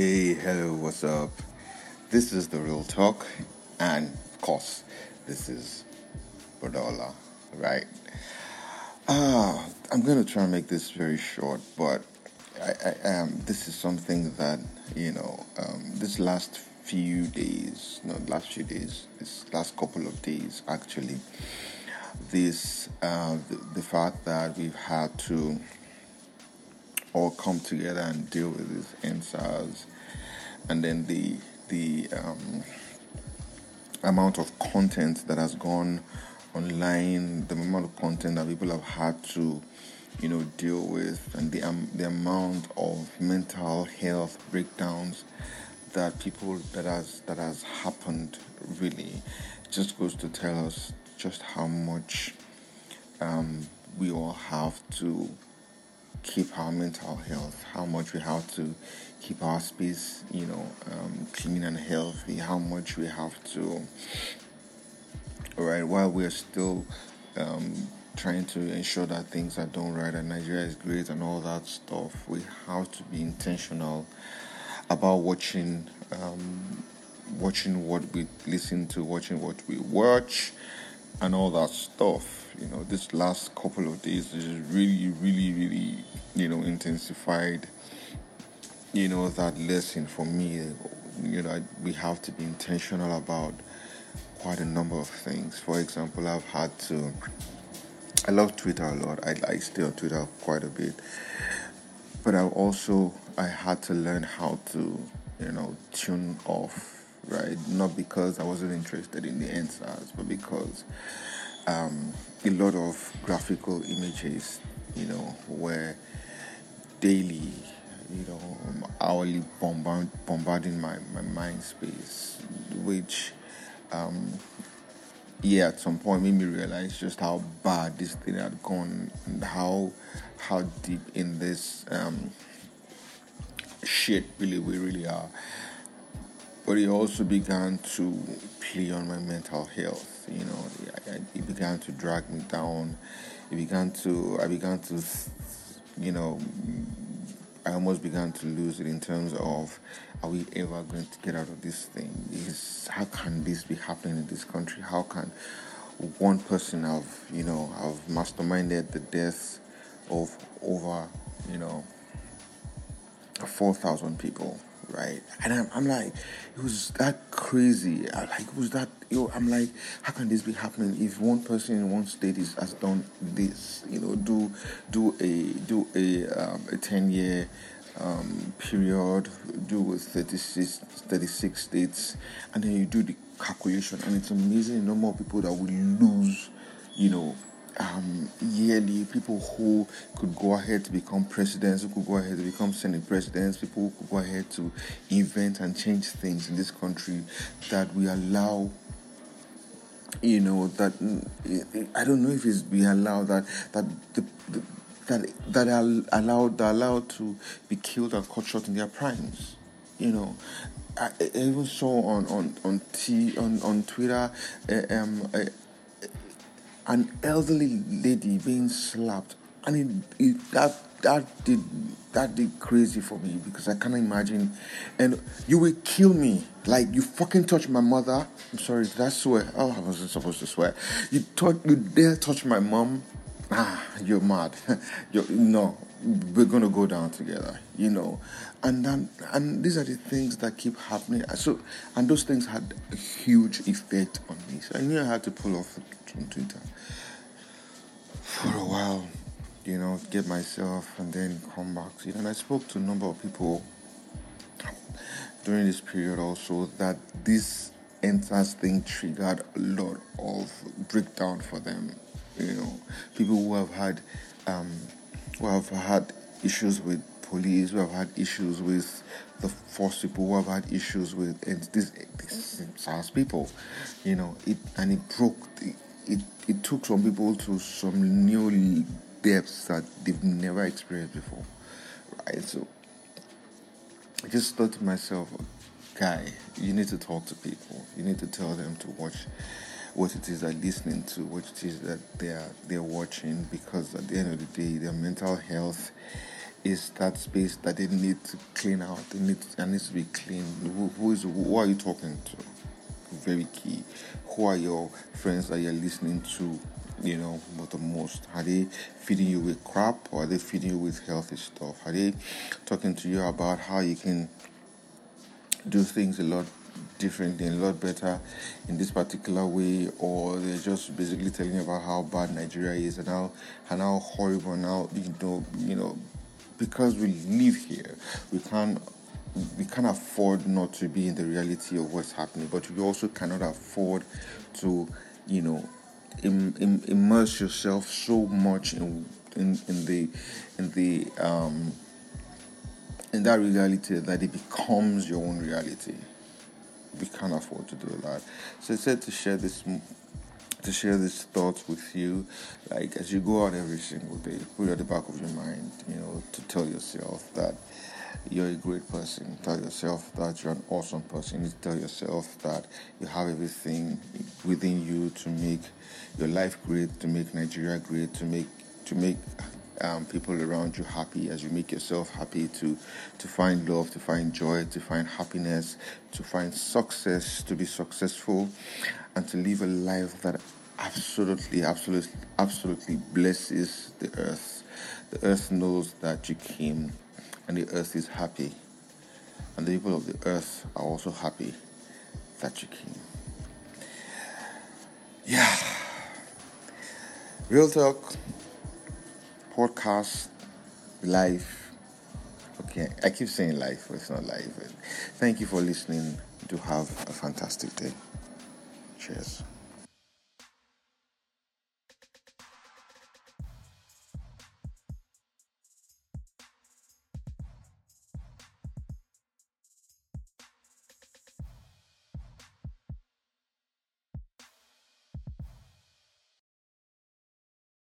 Hey, hello, what's up? This is the real talk, and of course, this is Bodola, right? Uh, I'm gonna try and make this very short, but I, I um, this is something that you know, um, this last few days, no, last few days, this last couple of days, actually, this uh, the, the fact that we've had to all come together and deal with these EndSARS, and then the the um, amount of content that has gone online, the amount of content that people have had to, you know, deal with, and the um, the amount of mental health breakdowns that people that has that has happened really just goes to tell us just how much um, we all have to keep our mental health, how much we have to keep our space, you know, um, clean and healthy, how much we have to, right, while we're still um, trying to ensure that things are done right and Nigeria is great and all that stuff, we have to be intentional about watching. Um, watching what we listen to, watching what we watch, and all that stuff. You know, this last couple of days is really, really, really, you know, intensified. You know that lesson for me. You know, we have to be intentional about quite a number of things. For example, I've had to. I love Twitter a lot. I, I stay on Twitter quite a bit, but I also I had to learn how to, you know, tune off right? Not because I wasn't interested in the EndSARS, but because um, a lot of graphical images, you know, were daily, you know, hourly bombard, bombarding my, my mind space, which, um, yeah, at some point made me realize just how bad this thing had gone and how how deep in this um, shit really we really are but it also began to play on my mental health. You know, it began to drag me down. It began to, I began to, you know, I almost began to lose it in terms of are we ever going to get out of this thing? Is how can this be happening in this country? How can one person have, you know, have masterminded the death of over, you know, four thousand people? Right? And I'm, I'm like, it was that crazy. I like, it was that, you know, I'm like, how can this be happening if one person in one state is, has done this, you know, do, do a, do a, um, a 10 year, um, period, do with 36, 36 states, and then you do the calculation, and it's amazing the number of people that will lose, you know, um, yearly people who could go ahead to become presidents, who could go ahead to become senate presidents, people who could go ahead to invent and change things in this country that we allow. You know that I don't know if it's we allow that that the, the that that are allowed that allowed to be killed and cut short in their primes. You know, I, I even saw on on on T on on Twitter. Uh, um, uh, an elderly lady being slapped, and it, it, that that did that did crazy for me because I can't imagine. And you will kill me, like you fucking touch my mother. I'm sorry, did I swear? Oh, I wasn't supposed to swear. You touch, you dare touch my mom? Ah, you're mad. you're, no, we're gonna go down together, you know. And then, and these are the things that keep happening. So, and those things had a huge effect on me. So I knew I had to pull off on Twitter for a while, you know, get myself and then come back. You know, and I spoke to a number of people during this period also that this EndSARS thing triggered a lot of breakdown for them. You know, people who have had um, who have had issues with police, who have had issues with the force people, who have had issues with and this, this SARS people, you know, it and it broke the, it, it took some people to some new depths that they've never experienced before. Right? So I just thought to myself, guy, you need to talk to people. You need to tell them to watch what it is they're listening to, what it is that they're they're watching because at the end of the day their mental health is that space that they need to clean out. They need it needs to be clean. Who, who is who are you talking to? Very key. Who are your friends that you're listening to? You know, but the most are they feeding you with crap or are they feeding you with healthy stuff? Are they talking to you about how you can do things a lot differently and a lot better in this particular way, or they're just basically telling about how bad Nigeria is and how and how horrible now you know you know because we live here, we can't we can't afford not to be in the reality of what's happening, but we also cannot afford to, you know, Im, Im, immerse yourself so much in, in in the in the um in that reality that it becomes your own reality. Can't afford to do that. So I said to share this mm, to share these thoughts with you. Like as you go out every single day, put it at the back of your mind, you know, to tell yourself that you're a great person. Tell yourself that you're an awesome person. You tell yourself that you have everything within you to make your life great, to make Nigeria great, to make to make um, people around you happy as you make yourself happy to to find love to find joy to find happiness to find success to be successful and to live a life that absolutely absolutely absolutely blesses the earth. The earth knows that you came and the earth is happy. And the people of the earth are also happy that you came. Yeah. Real talk podcast, life. Okay, I keep saying life, but it's not life. Thank you for listening. Do have a fantastic day. Cheers.